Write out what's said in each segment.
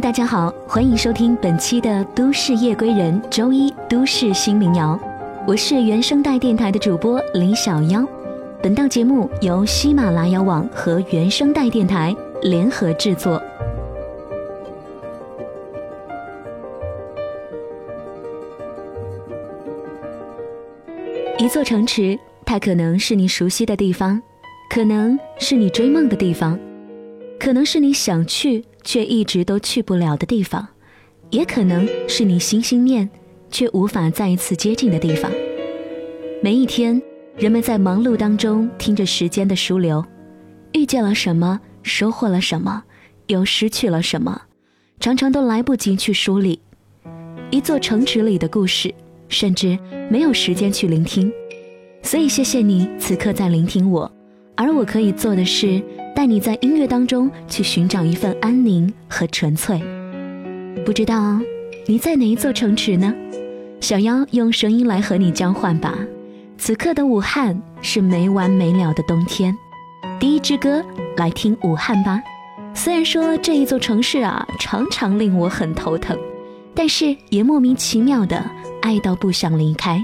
大家好，欢迎收听本期的《都市夜归人》周一都市新民谣，我是原声带电台的主播李小妖。本档节目由喜马拉雅网和原声带电台联合制作。一座城池，它可能是你熟悉的地方，可能是你追梦的地方，可能是你想去。却一直都去不了的地方，也可能是你心心念却无法再一次接近的地方。每一天，人们在忙碌当中听着时间的疏流，遇见了什么，收获了什么，又失去了什么，常常都来不及去梳理。一座城池里的故事，甚至没有时间去聆听。所以，谢谢你此刻在聆听我，而我可以做的是。带你在音乐当中去寻找一份安宁和纯粹。不知道你在哪一座城池呢？小妖用声音来和你交换吧。此刻的武汉是没完没了的冬天。第一支歌来听武汉吧。虽然说这一座城市啊常常令我很头疼，但是也莫名其妙的爱到不想离开。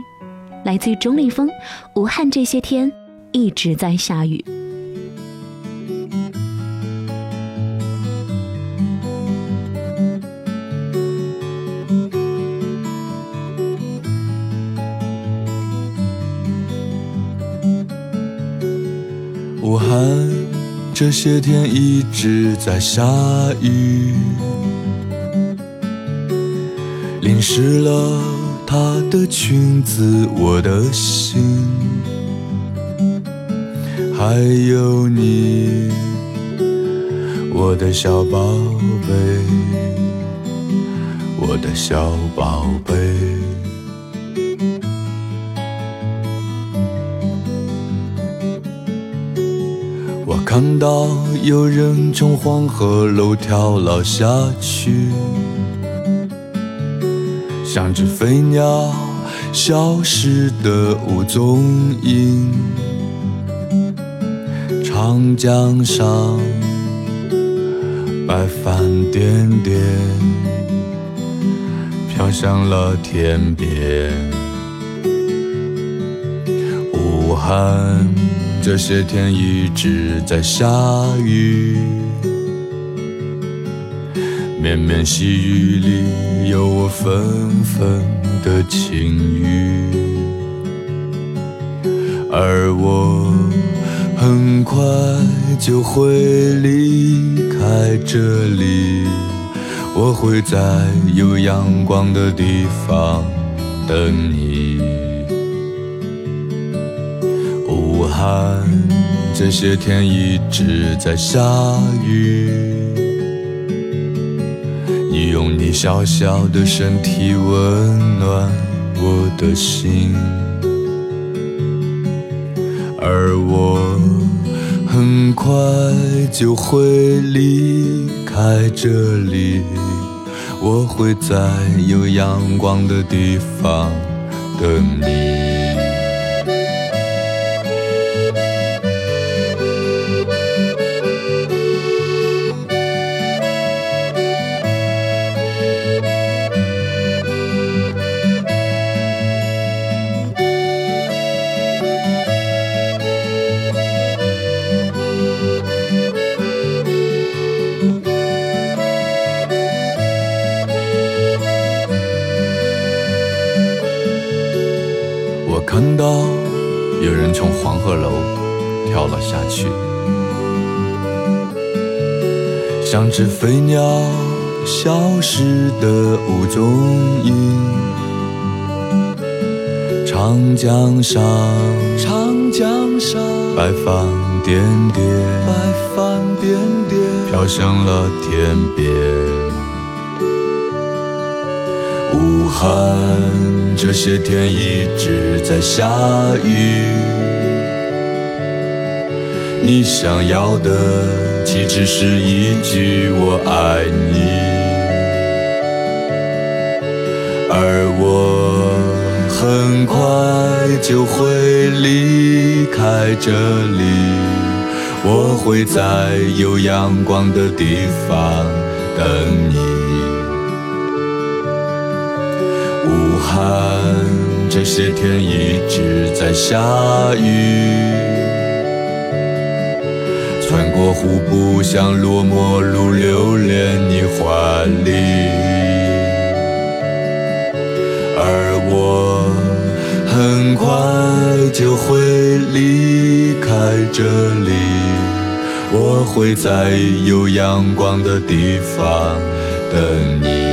来自于钟立风，武汉这些天一直在下雨。这些天一直在下雨，淋湿了她的裙子，我的心，还有你，我的小宝贝，我的小宝贝。看到有人从黄鹤楼跳了下去，像只飞鸟消失的无踪影。长江上白帆点点，飘向了天边。武汉。这些天一直在下雨，绵绵细雨里有我纷纷的情语，而我很快就会离开这里，我会在有阳光的地方等你。武汉这些天一直在下雨，你用你小小的身体温暖我的心，而我很快就会离开这里，我会在有阳光的地方等你。人从黄鹤楼跳了下去，像只飞鸟消失的无踪影。长长江上，长江上，白帆点点，白帆点点，飘向了天边。武汉这些天一直在下雨，你想要的岂止是一句我爱你？而我很快就会离开这里，我会在有阳光的地方等你。武汉这些天一直在下雨，穿过湖不想落寞路，留恋你怀里。而我很快就会离开这里，我会在有阳光的地方等你。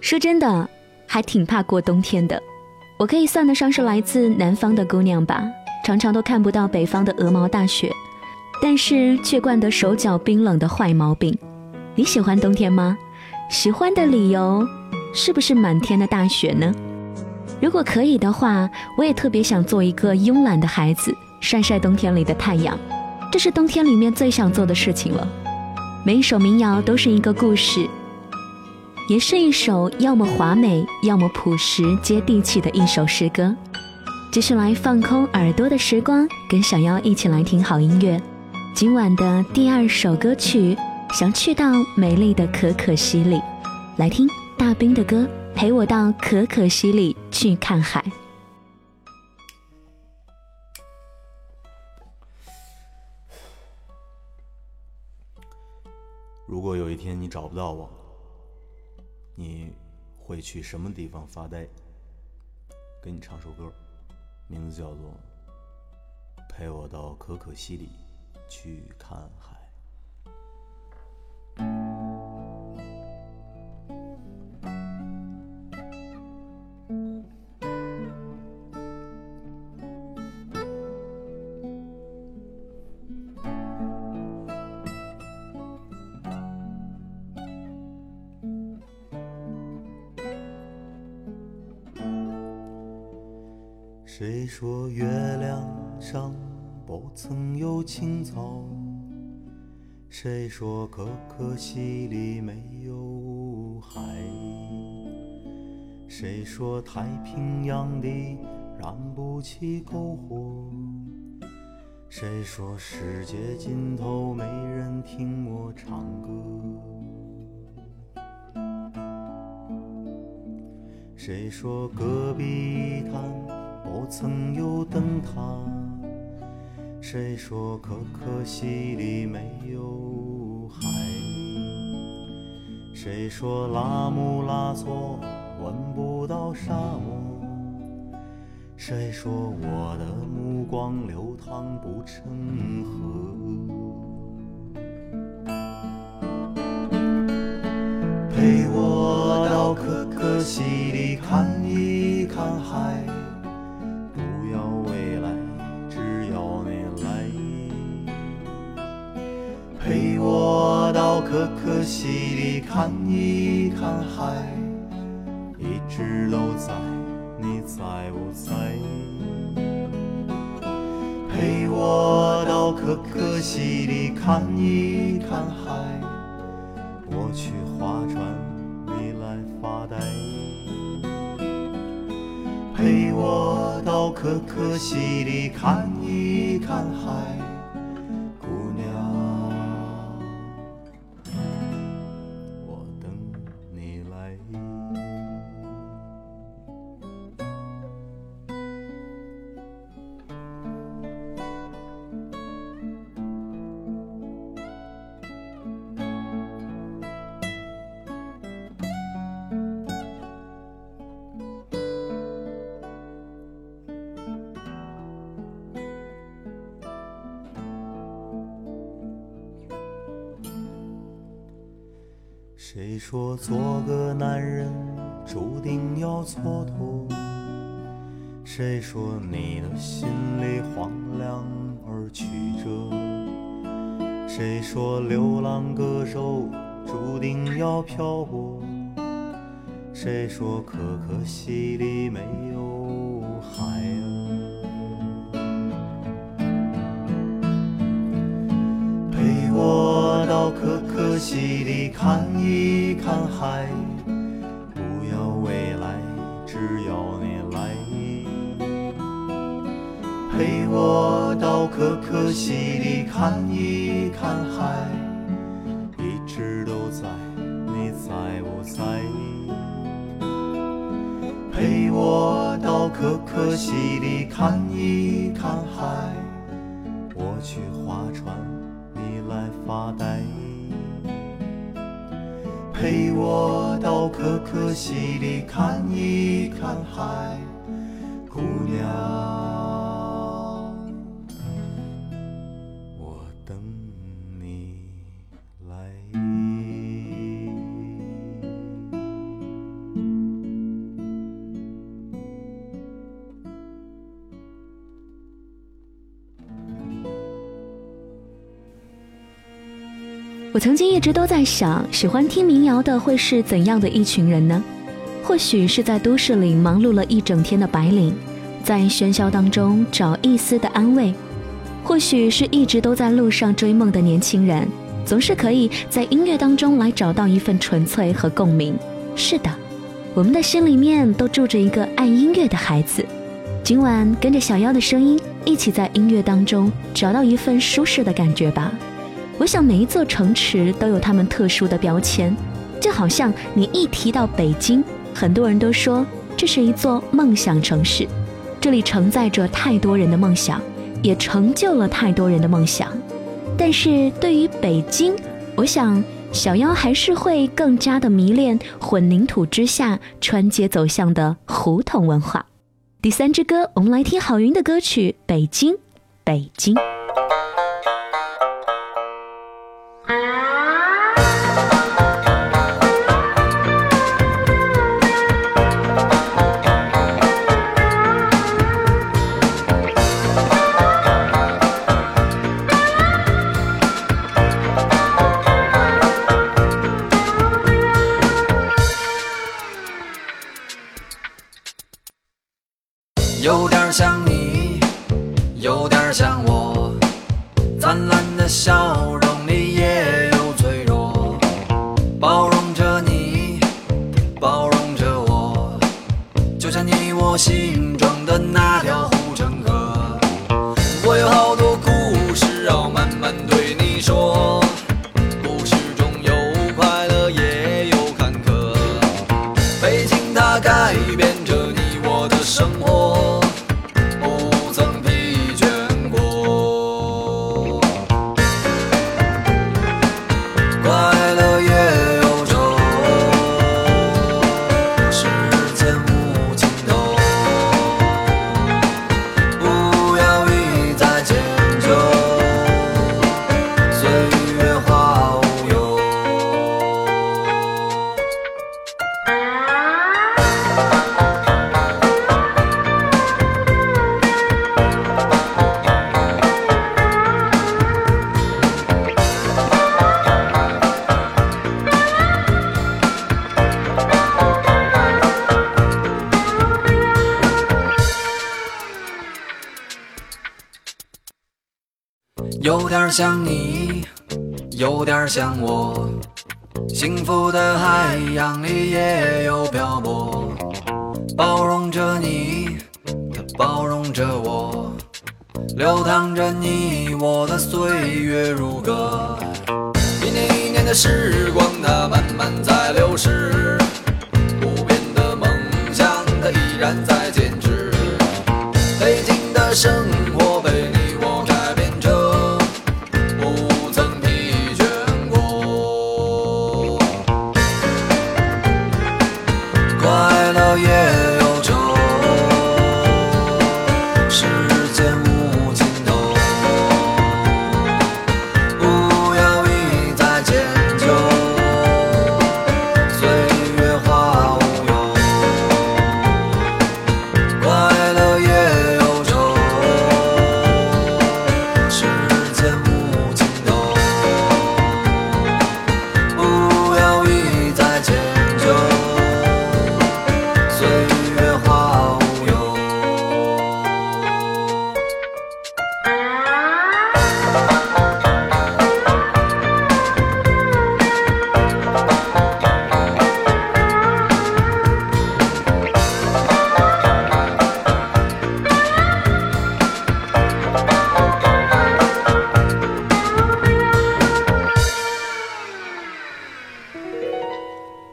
说真的，还挺怕过冬天的。我可以算得上是来自南方的姑娘吧，常常都看不到北方的鹅毛大雪，但是却惯得手脚冰冷的坏毛病。你喜欢冬天吗？喜欢的理由是不是满天的大雪呢？如果可以的话，我也特别想做一个慵懒的孩子，晒晒冬天里的太阳。这是冬天里面最想做的事情了。每一首民谣都是一个故事。也是一首要么华美，要么朴实接地气的一首诗歌。接下来放空耳朵的时光，跟小妖一起来听好音乐。今晚的第二首歌曲，想去到美丽的可可西里，来听大兵的歌，陪我到可可西里去看海。如果有一天你找不到我。你会去什么地方发呆？给你唱首歌，名字叫做《陪我到可可西里去看海》。可可西里没有海？谁说太平洋里燃不起篝火？谁说世界尽头没人听我唱歌？谁说戈壁滩？不曾有灯塔，谁说可可西里没有谁说拉姆拉措闻不到沙漠？谁说我的目光流淌不成河？陪我到可可西里看一看海。不要未来，只要你来。陪我到可可西里看一看海，一直都在，你在不在？陪我到可可西里看一看海，我去划船，你来发呆。陪我到可可西里看一看海。谁说做个男人注定要蹉跎？谁说你的心里荒凉而曲折？谁说流浪歌手注定要漂泊？谁说可可西里没有可可西里看一看海，不要未来，只要你来。陪我到可可西里看一看海，一直都在，你在不在？陪我到可可西里看一看海，我去划船，你来发呆。陪我到可可西里看一看海，姑娘，我曾经一直都在想，喜欢听民谣的会是怎样的一群人呢？或许是在都市里忙碌了一整天的白领，在喧嚣当中找一丝的安慰；或许是一直都在路上追梦的年轻人，总是可以在音乐当中来找到一份纯粹和共鸣。是的，我们的心里面都住着一个爱音乐的孩子。今晚跟着小妖的声音，一起在音乐当中找到一份舒适的感觉吧。我想每一座城池都有他们特殊的标签，就好像你一提到北京，很多人都说这是一座梦想城市，这里承载着太多人的梦想，也成就了太多人的梦想。但是对于北京，我想小妖还是会更加的迷恋混凝土之下穿街走巷的胡同文化。第三支歌，我们来听郝云的歌曲《北京，北京》。就像你我心中的那条像你，有点像我，幸福的海洋里也有漂泊，包容着你，它包容着我，流淌着你我的岁月如歌。一年一年的时光，它慢慢在流逝，不变的梦想，它依然在坚持。北京的生活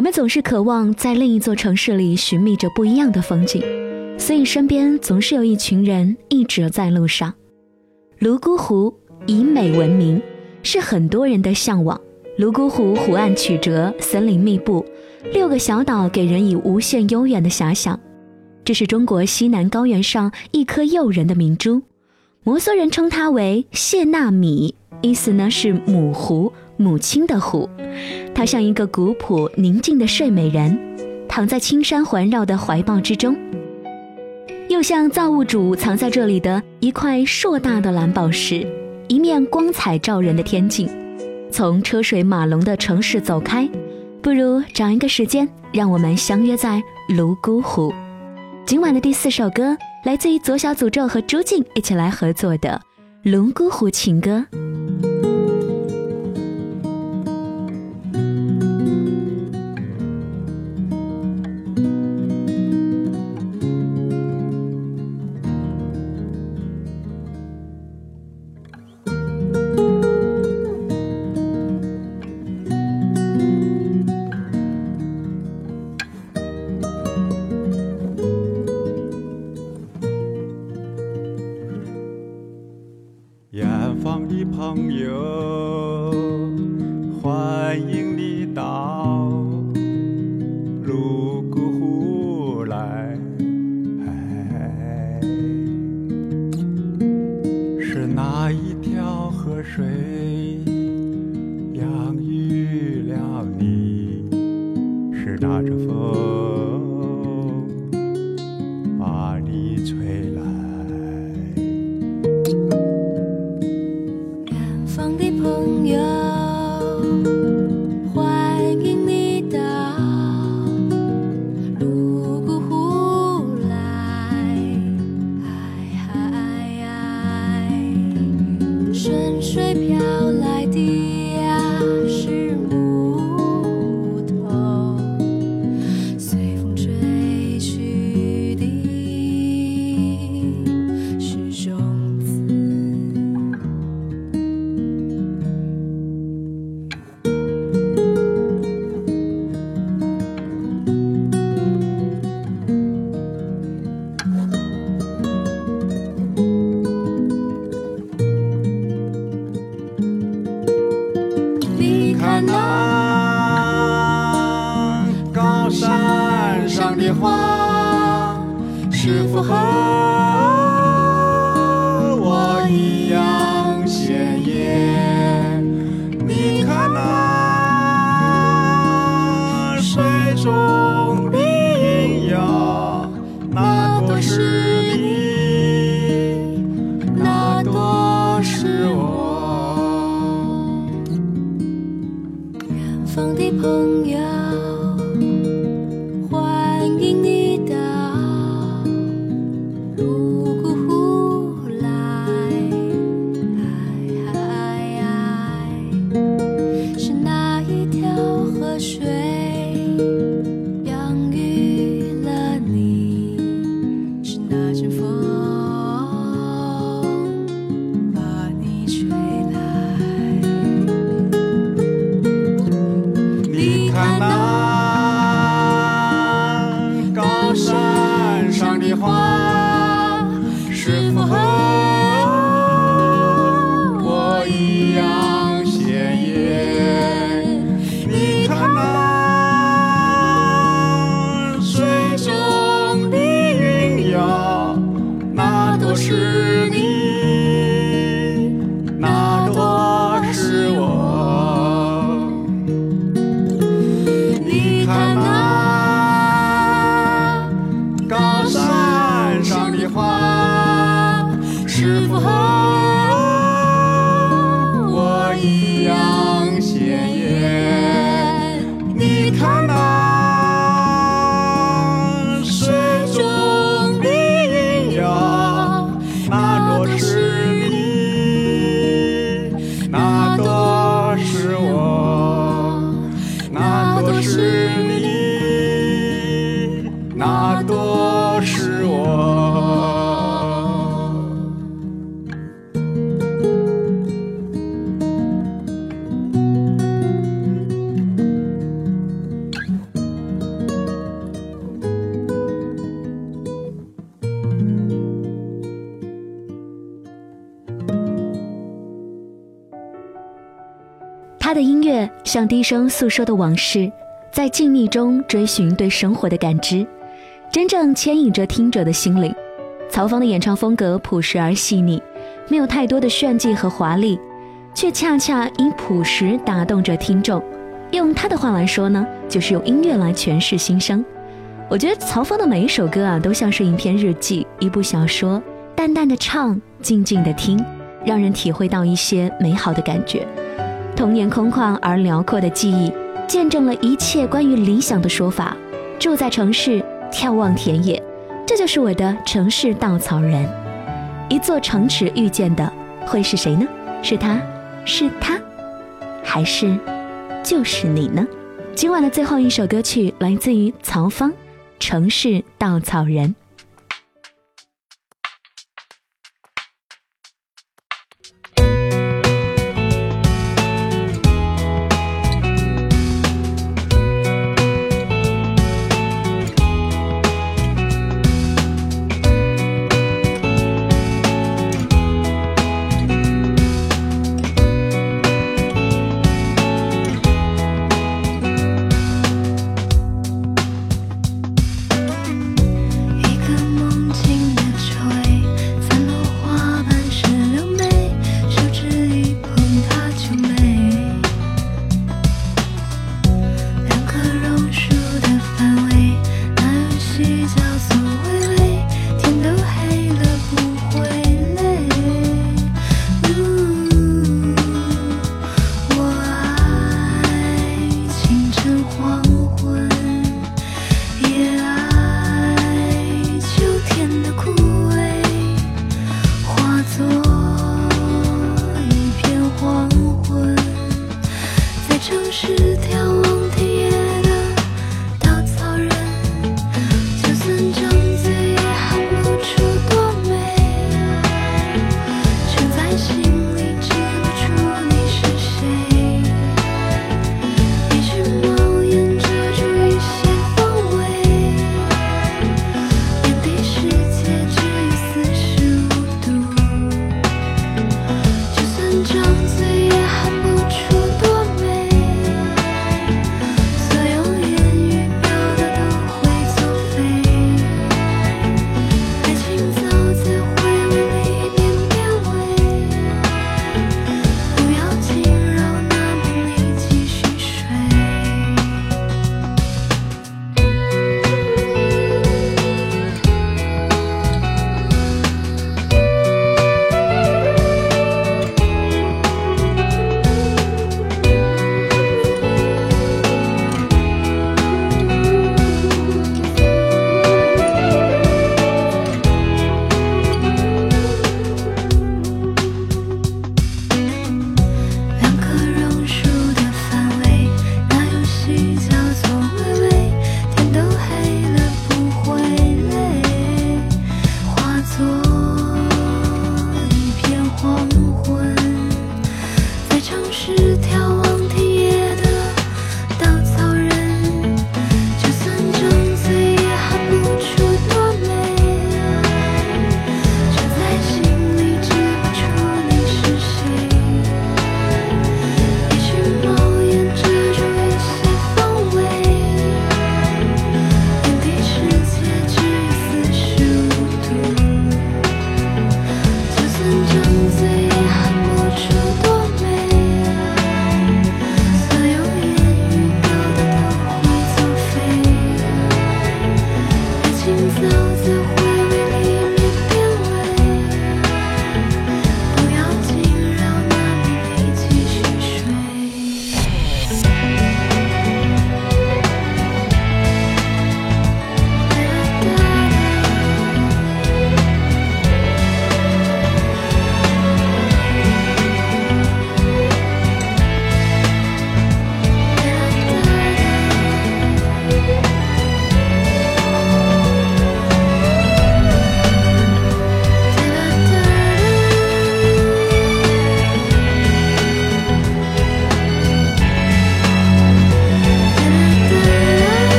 我们总是渴望在另一座城市里寻觅着不一样的风景，所以身边总是有一群人一直在路上。泸沽湖以美闻名，是很多人的向往。泸沽湖湖岸曲折，森林密布，六个小岛给人以无限悠远的遐想。这是中国西南高原上一颗诱人的明珠。摩梭人称它为谢纳米，意思呢是母湖，母亲的湖。它像一个古朴宁静的睡美人，躺在青山环绕的怀抱之中，又像造物主藏在这里的一块硕大的蓝宝石，一面光彩照人的天境。从车水马龙的城市走开，不如找一个时间，让我们相约在泸沽湖。今晚的第四首歌。来自于左小诅咒和朱静一起来合作的《泸沽湖情歌》。sure. 像低声诉说的往事，在静谧中追寻对生活的感知，真正牵引着听者的心灵。曹芳的演唱风格朴实而细腻，没有太多的炫技和华丽，却恰恰因朴实打动着听众。用他的话来说呢，就是用音乐来诠释心声。我觉得曹芳的每一首歌啊，都像是一篇日记，一部小说，淡淡的唱，静静的听，让人体会到一些美好的感觉。童年空旷而辽阔的记忆，见证了一切关于理想的说法。住在城市，眺望田野。这就是我的城市稻草人，一座城池遇见的会是谁呢？是他，是他，还是就是你呢？今晚的最后一首歌曲来自于曹芳，《城市稻草人》。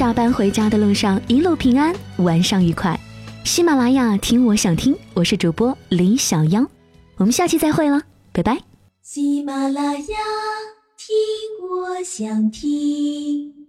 下班回家的路上一路平安，晚上愉快。喜马拉雅听我想听，我是主播李小妖，我们下期再会了，拜拜。喜马拉雅听我想听。